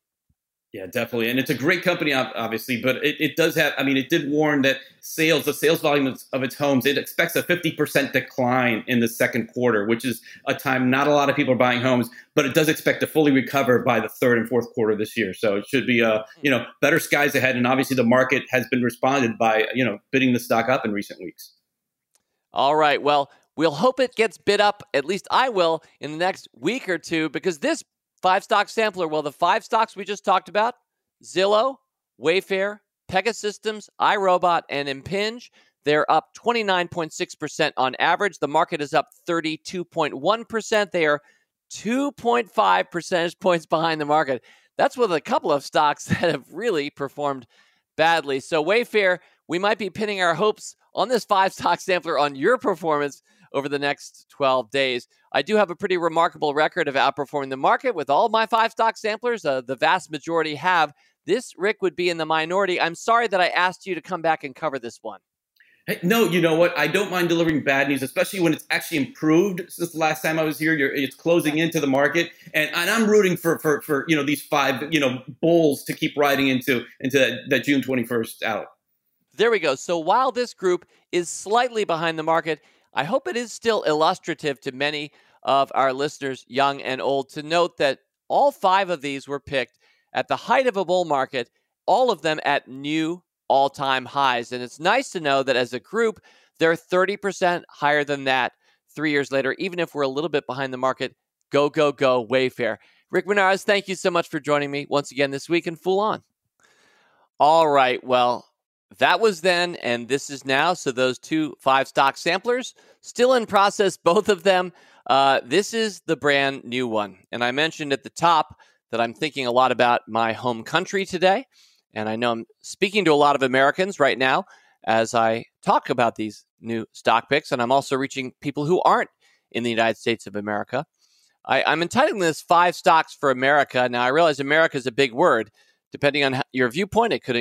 Yeah, definitely. And it's a great company, obviously, but it, it does have, I mean, it did warn that sales, the sales volume of, its homes, it expects a 50% decline in the second quarter, which is a time not a lot of people are buying homes, but it does expect to fully recover by the third and fourth quarter this year. So it should be, uh, you know, better skies ahead. And obviously the market has been responded by, you know, bidding the stock up in recent weeks. All right. Well, we'll hope it gets bid up, at least I will, in the next week or two, because this Five stock sampler. Well, the five stocks we just talked about Zillow, Wayfair, Pegasystems, iRobot, and Impinj. They're up 29.6% on average. The market is up 32.1%. They are 2.5 percentage points behind the market. That's with a couple of stocks that have really performed badly. So, Wayfair, we might be pinning our hopes on this five stock sampler on your performance over the next 12 days. I do have a pretty remarkable record of outperforming the market with all my five stock samplers. Uh, the vast majority have. This, Rick, would be in the minority. I'm sorry that I asked you to come back and cover this one. Hey, no, you know what? I don't mind delivering bad news, especially when it's actually improved since the last time I was here. You're, it's closing into the market, and, and I'm rooting for, for for you know these five you know bulls to keep riding into into that, that June 21st out. There we go. So while this group is slightly behind the market, I hope it is still illustrative to many of our listeners, young and old, to note that all five of these were picked at the height of a bull market, all of them at new all time highs. And it's nice to know that as a group, they're 30% higher than that three years later, even if we're a little bit behind the market. Go, go, go, Wayfair. Rick Munarriz, thank you so much for joining me once again this week and Fool On. All right. Well, that was then, and this is now. So those two five stock samplers still in process, both of them. Uh, this is the brand new one. And I mentioned at the top that I'm thinking a lot about my home country today. And I know I'm speaking to a lot of Americans right now as I talk about these new stock picks. And I'm also reaching people who aren't in the United States of America. I, am entitling this five stocks for America. Now, I realize America is a big word. Depending on your viewpoint, it could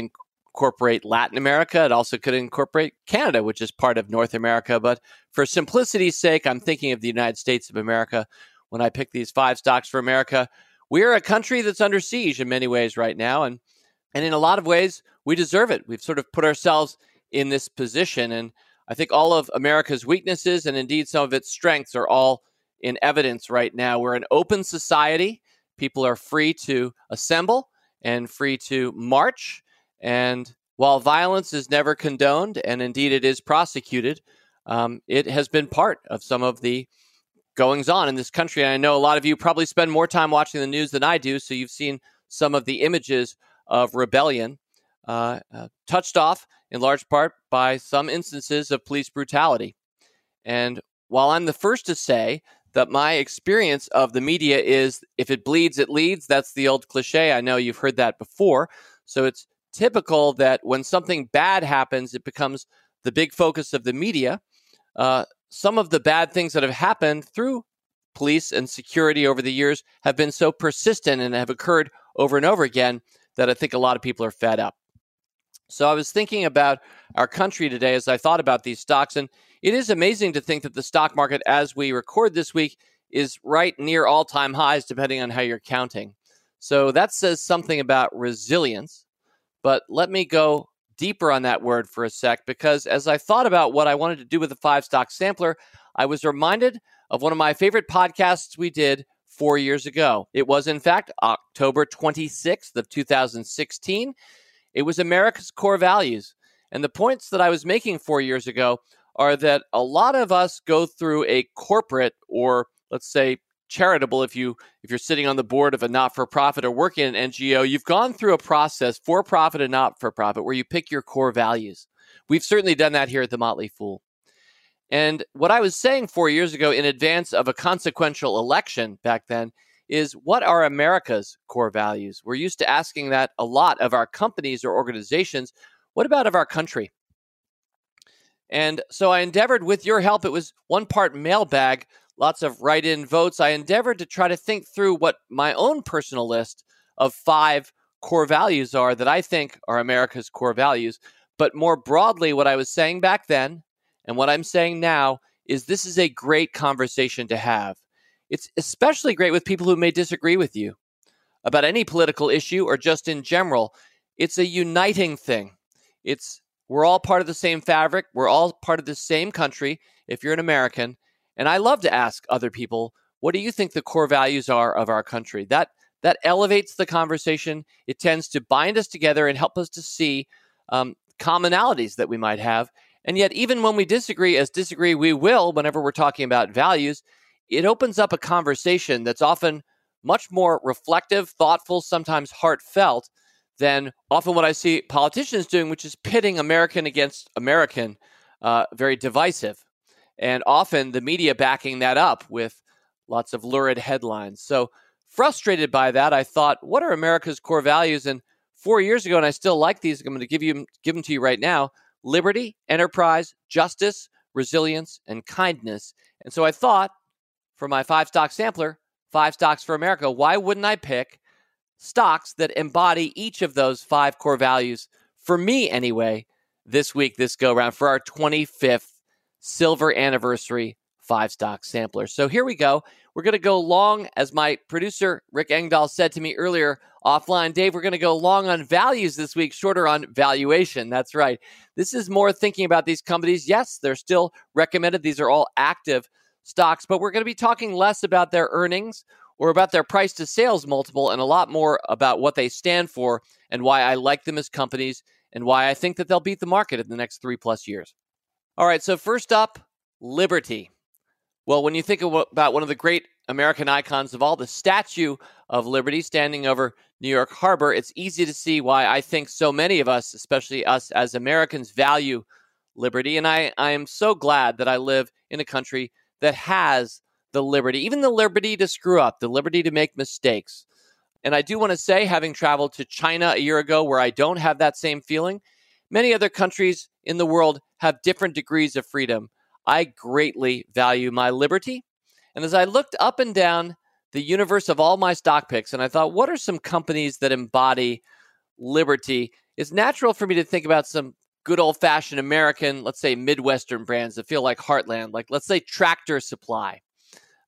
incorporate Latin America. It also could incorporate Canada, which is part of North America. But for simplicity's sake, I'm thinking of the United States of America when I pick these five stocks for America. We're a country that's under siege in many ways right now. And, and in a lot of ways, we deserve it. We've sort of put ourselves in this position. And I think all of America's weaknesses and indeed some of its strengths are all in evidence right now. We're an open society. People are free to assemble and free to march and while violence is never condoned, and indeed it is prosecuted, um, it has been part of some of the goings on in this country. And I know a lot of you probably spend more time watching the news than I do, so you've seen some of the images of rebellion uh, uh, touched off in large part by some instances of police brutality. And while I'm the first to say that my experience of the media is if it bleeds, it leads, that's the old cliche. I know you've heard that before. So it's typical that when something bad happens, it becomes the big focus of the media. Uh, some of the bad things that have happened through police and security over the years have been so persistent and have occurred over and over again that I think a lot of people are fed up. So I was thinking about our country today as I thought about these stocks, and it is amazing to think that the stock market, as we record this week, is right near all time highs, depending on how you're counting. So that says something about resilience. But let me go deeper on that word for a sec, because as I thought about what I wanted to do with the five stock sampler, I was reminded of one of my favorite podcasts we did four years ago. It was, in fact, October 26th of 2016. It was America's core values. And the points that I was making four years ago are that a lot of us go through a corporate or let's say charitable if you if you're sitting on the board of a not-for-profit or working in an NGO you've gone through a process for profit and not for profit where you pick your core values. We've certainly done that here at the Motley Fool. And what I was saying 4 years ago in advance of a consequential election back then is what are America's core values? We're used to asking that a lot of our companies or organizations what about of our country? And so I endeavored with your help it was one part mailbag lots of write in votes. I endeavored to try to think through what my own personal list of five core values are that I think are America's core values. But more broadly, what I was saying back then and what I'm saying now is this is a great conversation to have. It's especially great with people who may disagree with you about any political issue or just in general. It's a uniting thing. It's we're all part of the same fabric. We're all part of the same country if you're an American. And I love to ask other people, what do you think the core values are of our country? That that elevates the conversation. It tends to bind us together and help us to see um, commonalities that we might have. And yet, even when we disagree, as disagree we will, whenever we're talking about values, it opens up a conversation that's often much more reflective, thoughtful, sometimes heartfelt than often what I see politicians doing, which is pitting American against American, uh, very divisive and often the media backing that up with lots of lurid headlines. So, frustrated by that, I thought, what are America's core values? And four years ago, and I still like these, I'm going to give you give them to you right now: liberty, enterprise, justice, resilience, and kindness. And so I thought, for my five stock sampler, five stocks for America, why wouldn't I pick stocks that embody each of those five core values for me anyway? This week, this go round for our 25th silver anniversary five stock sampler. So here we go. We're going to go long, as my producer Rick Engdahl said to me earlier offline. Dave, we're going to go long on values this week, shorter on valuation. That's right. This is more thinking about these companies. Yes, they're still recommended. These are all active stocks, but we're going to be talking less about their earnings or about their price to sales multiple and a lot more about what they stand for and why I like them as companies and why I think that they'll beat the market in the next three plus years. All right, so first up, Liberty. Well, when you think about one of the great American icons of all, the Statue of Liberty standing over New York Harbor, it's easy to see why I think so many of us, especially us as Americans, value liberty. And I, I am so glad that I live in a country that has the liberty, even the liberty to screw up, the liberty to make mistakes. And I do want to say, having traveled to China a year ago, where I don't have that same feeling, many other countries in the world have different degrees of freedom. I greatly value my liberty. And as I looked up and down the universe of all my stock picks, and I thought, what are some companies that embody liberty? It's natural for me to think about some good old fashioned American, let's say Midwestern brands that feel like Heartland, like let's say Tractor Supply.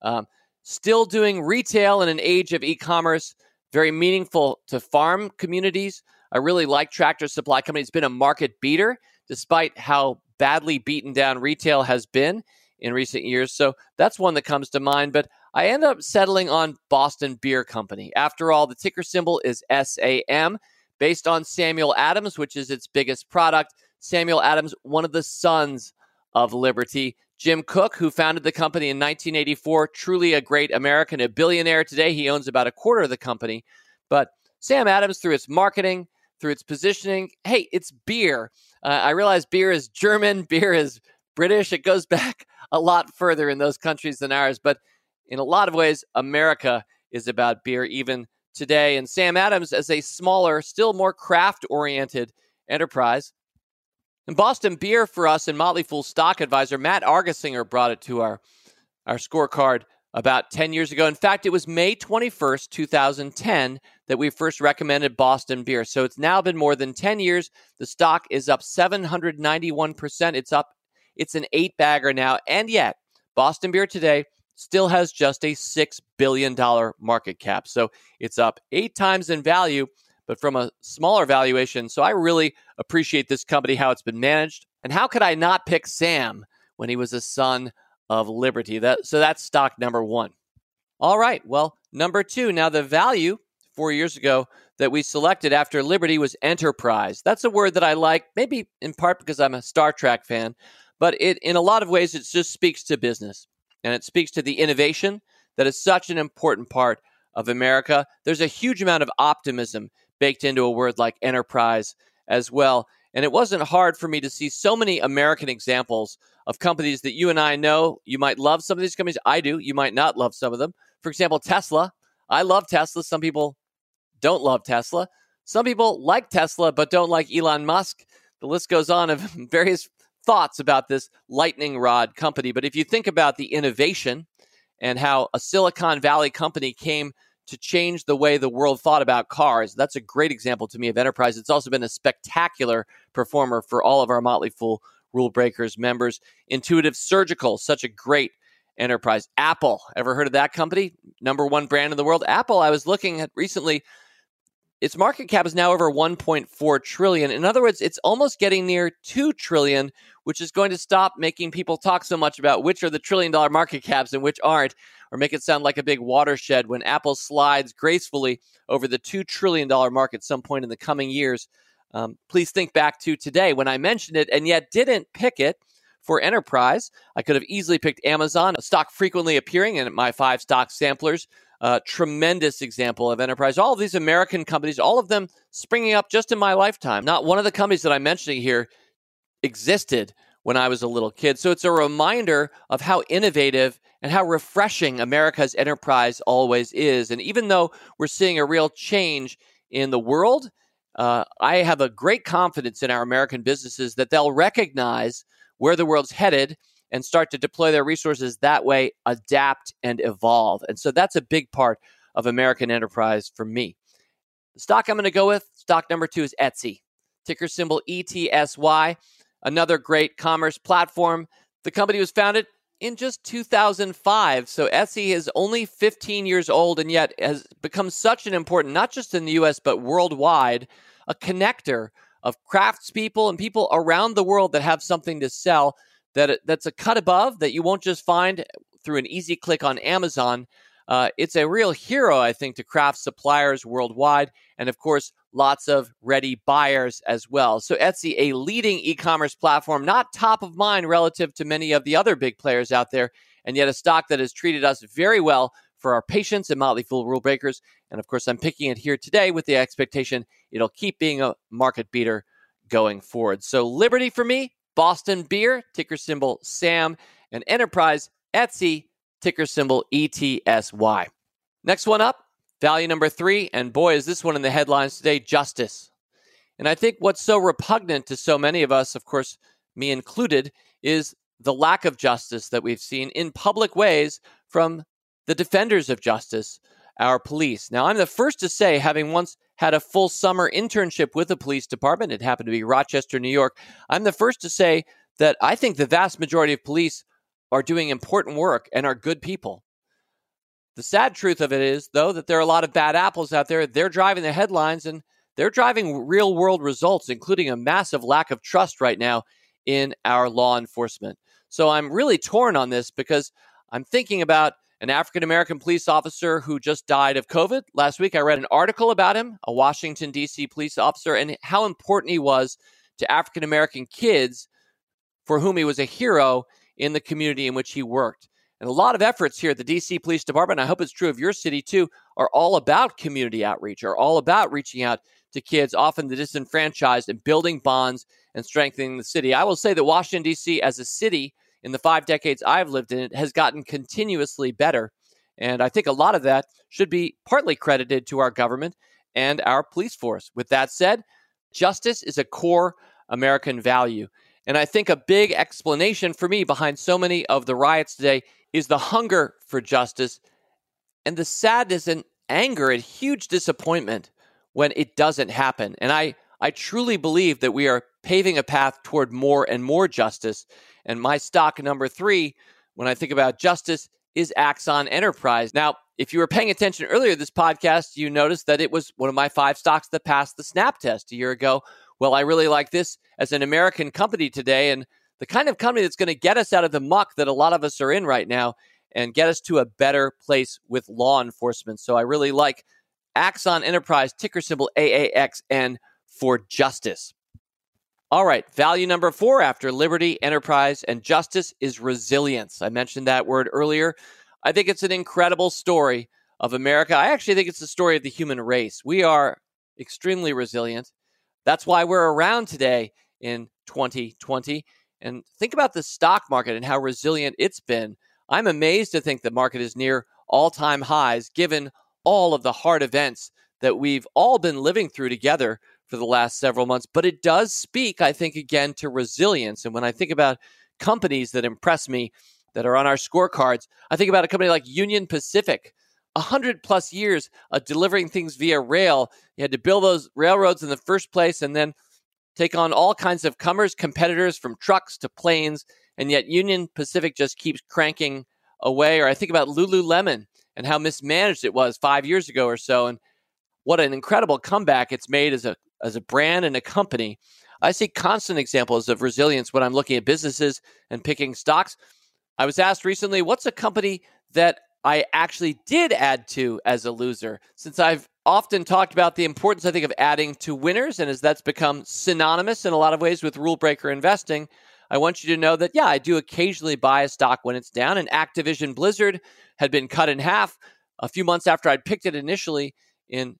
Um, still doing retail in an age of e commerce, very meaningful to farm communities. I really like Tractor Supply Company. It's been a market beater despite how badly beaten down retail has been in recent years. So that's one that comes to mind. But I end up settling on Boston Beer Company. After all, the ticker symbol is SAM, based on Samuel Adams, which is its biggest product. Samuel Adams, one of the sons of Liberty. Jim Koch, who founded the company in 1984, truly a great American, a billionaire today. He owns about a quarter of the company. But Sam Adams, through its marketing, through its positioning, hey, it's beer. Uh, I realize beer is German, beer is British. It goes back a lot further in those countries than ours. But in a lot of ways, America is about beer even today. And Sam Adams, as a smaller, still more craft oriented enterprise, And Boston Beer for us and Motley Fool stock advisor Matt Argersinger brought it to our our scorecard about 10 years ago. In fact, it was May 21st, 2010 that we first recommended Boston Beer. So it's now been more than 10 years. The stock is up 791%. It's up it's an 8 bagger now and yet Boston Beer today still has just a $6 billion market cap. So it's up 8 times in value but from a smaller valuation. So I really appreciate this company, how it's been managed. And how could I not pick Sam when he was a son of Liberty? That, so that's stock number one. All right. Well, number two. Now, the value four years ago that we selected after Liberty was enterprise. That's a word that I like, maybe in part because I'm a Star Trek fan, but it, in a lot of ways, it just speaks to business and it speaks to the innovation that is such an important part of America. There's a huge amount of optimism baked into a word like enterprise as well. And it wasn't hard for me to see so many American examples of companies that you and I know. You might love some of these companies. I do. You might not love some of them. For example, Tesla. I love Tesla. Some people don't love Tesla. Some people like Tesla but don't like Elon Musk. The list goes on of various thoughts about this lightning rod company. But if you think about the innovation and how a Silicon Valley company came to change the way the world thought about cars. That's a great example to me of enterprise. It's also been a spectacular performer for all of our Motley Fool Rule Breakers members. Intuitive Surgical, such a great enterprise. Apple, ever heard of that company? Number one brand in the world. Apple, I was looking at recently. Its market cap is now over 1.4 trillion. In other words, it's almost getting near 2 trillion, which is going to stop making people talk so much about which are the trillion dollar market caps and which aren't or make it sound like a big watershed when Apple slides gracefully over the $2 trillion mark at some point in the coming years. Um, please think back to today when I mentioned it and yet didn't pick it for enterprise. I could have easily picked Amazon, a stock frequently appearing in my five stock samplers. Uh, tremendous example of enterprise. All of these American companies, all of them springing up just in my lifetime. Not one of the companies that I'm mentioning here existed when I was a little kid. So it's a reminder of how innovative and how refreshing America's enterprise always is. And even though we're seeing a real change in the world, uh, I have a great confidence in our American businesses that they'll recognize where the world's headed and start to deploy their resources that way, adapt and evolve. And so that's a big part of American enterprise for me. The stock I'm going to go with, stock number two is Etsy, ticker symbol ETSY another great commerce platform. The company was founded in just 2005. So Etsy is only 15 years old and yet has become such an important, not just in the US, but worldwide, a connector of craftspeople and people around the world that have something to sell that that's a cut above that you won't just find through an easy click on Amazon. Uh, it's a real hero, I think, to craft suppliers worldwide. And of course, lots of ready buyers as well. So, Etsy, a leading e commerce platform, not top of mind relative to many of the other big players out there, and yet a stock that has treated us very well for our patience and Motley Fool rule breakers. And of course, I'm picking it here today with the expectation it'll keep being a market beater going forward. So, Liberty for me, Boston Beer, ticker symbol SAM, and Enterprise, Etsy, ticker symbol ETSY. Next one up, Value number three, and boy, is this one in the headlines today justice. And I think what's so repugnant to so many of us, of course, me included, is the lack of justice that we've seen in public ways from the defenders of justice, our police. Now, I'm the first to say, having once had a full summer internship with the police department, it happened to be Rochester, New York. I'm the first to say that I think the vast majority of police are doing important work and are good people. The sad truth of it is, though, that there are a lot of bad apples out there. They're driving the headlines and they're driving real world results, including a massive lack of trust right now in our law enforcement. So I'm really torn on this because I'm thinking about an African American police officer who just died of COVID. Last week, I read an article about him, a Washington, D.C. police officer, and how important he was to African American kids for whom he was a hero in the community in which he worked. And a lot of efforts here at the DC Police Department, I hope it's true of your city too, are all about community outreach, are all about reaching out to kids, often the disenfranchised, and building bonds and strengthening the city. I will say that Washington, D.C., as a city, in the five decades I've lived in it, has gotten continuously better. And I think a lot of that should be partly credited to our government and our police force. With that said, justice is a core American value. And I think a big explanation for me behind so many of the riots today is the hunger for justice and the sadness and anger and huge disappointment when it doesn't happen. And I, I truly believe that we are paving a path toward more and more justice. And my stock number three, when I think about justice, is Axon Enterprise. Now, if you were paying attention earlier this podcast, you noticed that it was one of my five stocks that passed the snap test a year ago. Well, I really like this as an American company today and the kind of company that's going to get us out of the muck that a lot of us are in right now and get us to a better place with law enforcement. So I really like Axon Enterprise, ticker symbol AAXN for justice. All right, value number four after liberty, enterprise, and justice is resilience. I mentioned that word earlier. I think it's an incredible story of America. I actually think it's the story of the human race. We are extremely resilient. That's why we're around today in 2020. And think about the stock market and how resilient it's been. I'm amazed to think the market is near all time highs given all of the hard events that we've all been living through together for the last several months. But it does speak, I think, again to resilience. And when I think about companies that impress me that are on our scorecards, I think about a company like Union Pacific. A hundred plus years of delivering things via rail. You had to build those railroads in the first place and then take on all kinds of comers, competitors from trucks to planes. And yet Union Pacific just keeps cranking away. Or I think about Lululemon and how mismanaged it was five years ago or so, and what an incredible comeback it's made as a as a brand and a company. I see constant examples of resilience when I'm looking at businesses and picking stocks. I was asked recently, what's a company that I actually did add to as a loser? Since I've often talked about the importance, I think, of adding to winners, and as that's become synonymous in a lot of ways with rule breaker investing, I want you to know that, yeah, I do occasionally buy a stock when it's down. And Activision Blizzard had been cut in half a few months after I'd picked it initially in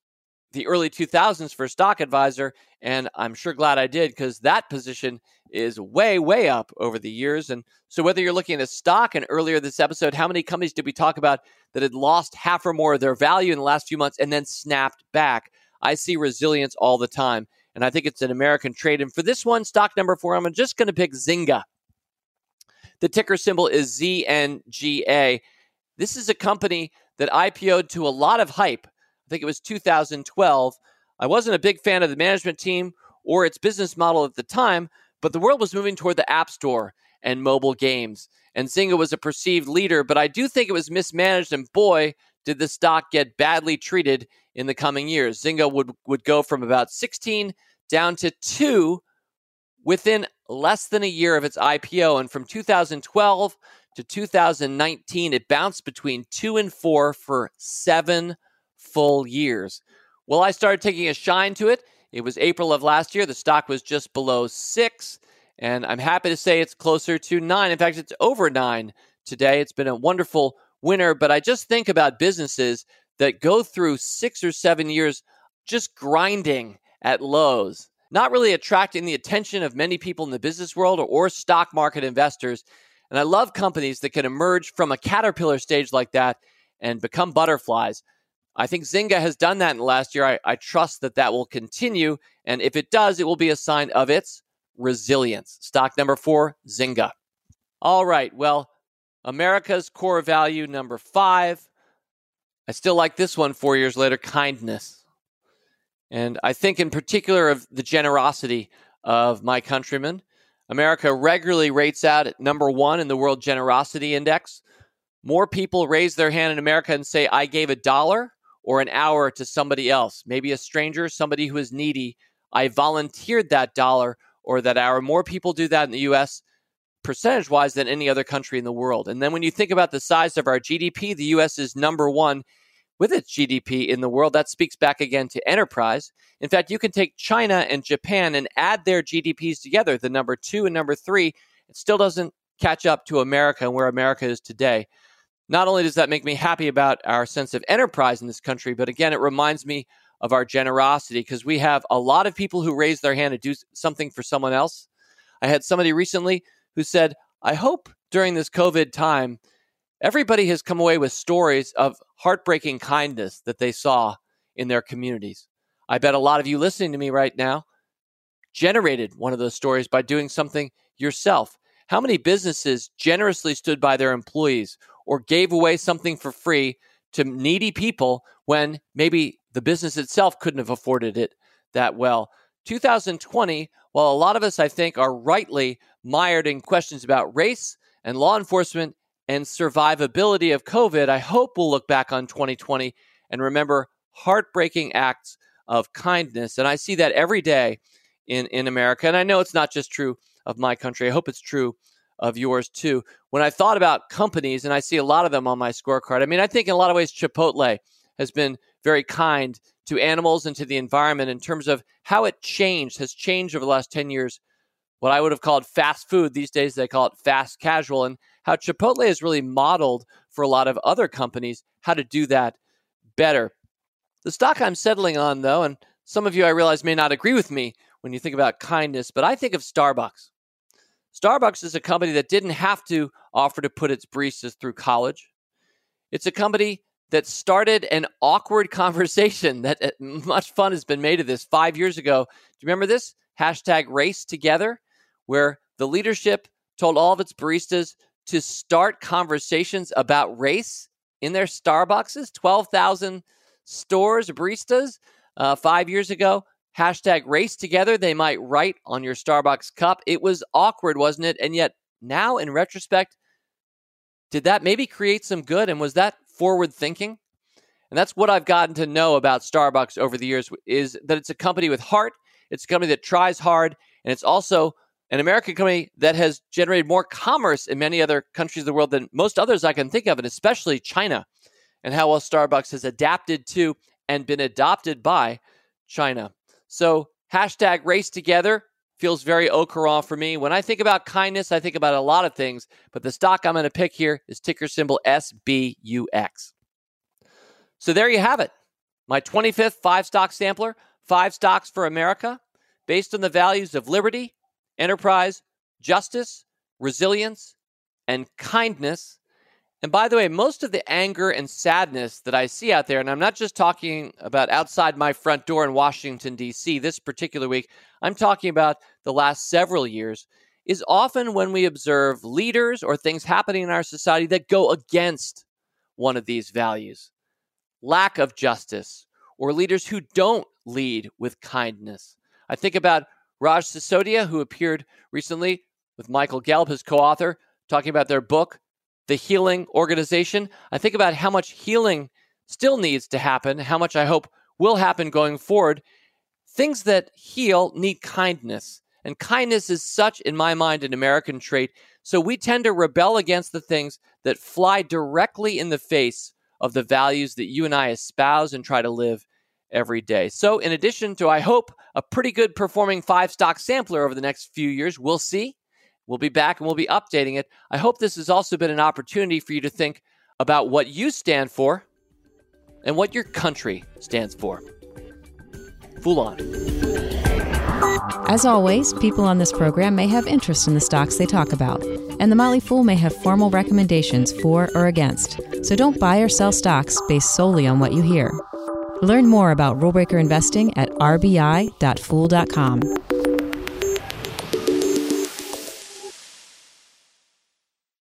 the early 2000s for Stock Advisor. And I'm sure glad I did because that position is way, way up over the years. And so, whether you're looking at a stock, and earlier this episode, how many companies did we talk about that had lost half or more of their value in the last few months and then snapped back? I see resilience all the time. And I think it's an American trade. And for this one, stock number four, I'm just going to pick Zynga. The ticker symbol is ZNGA. This is a company that IPO'd to a lot of hype. I think it was 2012. I wasn't a big fan of the management team or its business model at the time, but the world was moving toward the App Store and mobile games. And Zynga was a perceived leader, but I do think it was mismanaged. And boy, did the stock get badly treated in the coming years. Zynga would, would go from about 16 down to 2 within less than a year of its IPO. And from 2012 to 2019, it bounced between 2 and 4 for seven full years. Well, I started taking a shine to it. It was April of last year. The stock was just below 6. And I'm happy to say it's closer to 9. In fact, it's over 9 today. It's been a wonderful winner. But I just think about businesses that go through six or seven years just grinding at lows, not really attracting the attention of many people in the business world or, or stock market investors. And I love companies that can emerge from a caterpillar stage like that and become butterflies. I think Zynga has done that in the last year. I, I, trust that that will continue. And if it does, it will be a sign of its resilience. Stock number four, Zynga. All right. Well, America's core value number five I still like this one four years later kindness. And I think, in particular, of the generosity of my countrymen. America regularly rates out at number one in the World Generosity Index. More people raise their hand in America and say, I gave a dollar or an hour to somebody else, maybe a stranger, somebody who is needy. I volunteered that dollar or that hour. More people do that in the U.S. percentage wise than any other country in the world. And then when you think about the size of our GDP, the U.S. is number one with its GDP in the world. That speaks back again to enterprise. In fact, you can take China and Japan and add their GDPs together, the number two and number three. It still doesn't catch up to America and where America is today. Not only does that make me happy about our sense of enterprise in this country, but again, it reminds me of our generosity because we have a lot of people who raise their hand to do something for someone else. I had somebody recently who said, I hope during this COVID time, everybody has come away with stories of heartbreaking kindness that they saw in their communities. I bet a lot of you listening to me right now generated one of those stories by doing something yourself? How many businesses generously stood by their employees or gave away something for free to needy people when maybe the business itself couldn't have afforded it that well? 2020, while a lot of us, I think, are rightly mired in questions about race and law enforcement and survivability of COVID, I hope we'll look back on 2020 and remember heartbreaking acts of kindness. And I see that every day in, in America. And I know it's not just true of my country, I hope it's true of yours too. When I thought about companies, and I see a lot of them on my scorecard, I mean, I think in a lot of ways, Chipotle has been very kind to animals and to the environment in terms of how it changed, has changed over the last 10 years. What I would have called fast food, these days they call it fast casual, and how Chipotle has really modeled for a lot of other companies how to do that better. The stock I'm settling on, though, and some of you I realize may not agree with me when you think about kindness, but I think of Starbucks. Starbucks is a company that didn't have to offer to put its baristas through college. It's a company that started an awkward conversation that uh, much fun has been made of this five years ago. Do you remember this? Hashtag race together, where the leadership told all of its baristas to start conversations about race in their Starbucks, 12,000 stores, baristas, uh, five years ago. Hashtag race together. They might write on your Starbucks cup. It was awkward, wasn't it? And yet, now in retrospect, did that maybe create some good? And was that forward thinking. And that's what I've gotten to know about Starbucks over the years is that it's a company with heart, it's a company that tries hard, and it's also an American company that has generated more commerce in many other countries of the world than most others I can think of, and especially China, and how well Starbucks has adapted to and been adopted by China. So hashtag race together feels very au for me. When I think about kindness, I think about a lot of things, but the stock I'm going to pick here is ticker symbol SBUX. So there you have it. My 25th five stock sampler, five stocks for America, based on the values of liberty, enterprise, justice, resilience, and kindness and by the way, most of the anger and sadness that I see out there, and I'm not just talking about outside my front door in Washington, D.C., this particular week, I'm talking about the last several years, is often when we observe leaders or things happening in our society that go against one of these values lack of justice, or leaders who don't lead with kindness. I think about Raj Sisodia, who appeared recently with Michael Gelb, his co author, talking about their book the healing organization, I think about how much healing still needs to happen, how much I hope will happen going forward. Things that heal need kindness. And kindness is such, in my mind, an American trait. So we tend to rebel against the things that fly directly in the face of the values that you and I espouse and try to live every day. So, in addition to, I hope, a pretty good performing five stock sampler over the next few years, we'll see. We'll be back and we'll be updating it. I hope this has also been an opportunity for you to think about what you stand for and what your country stands for. Fool on. As always, people on this program may have interest in the stocks they talk about, and the Motley Fool may have formal recommendations for or against. So don't buy or sell stocks based solely on what you hear. Learn more about rule breaker investing at rbi.fool.com.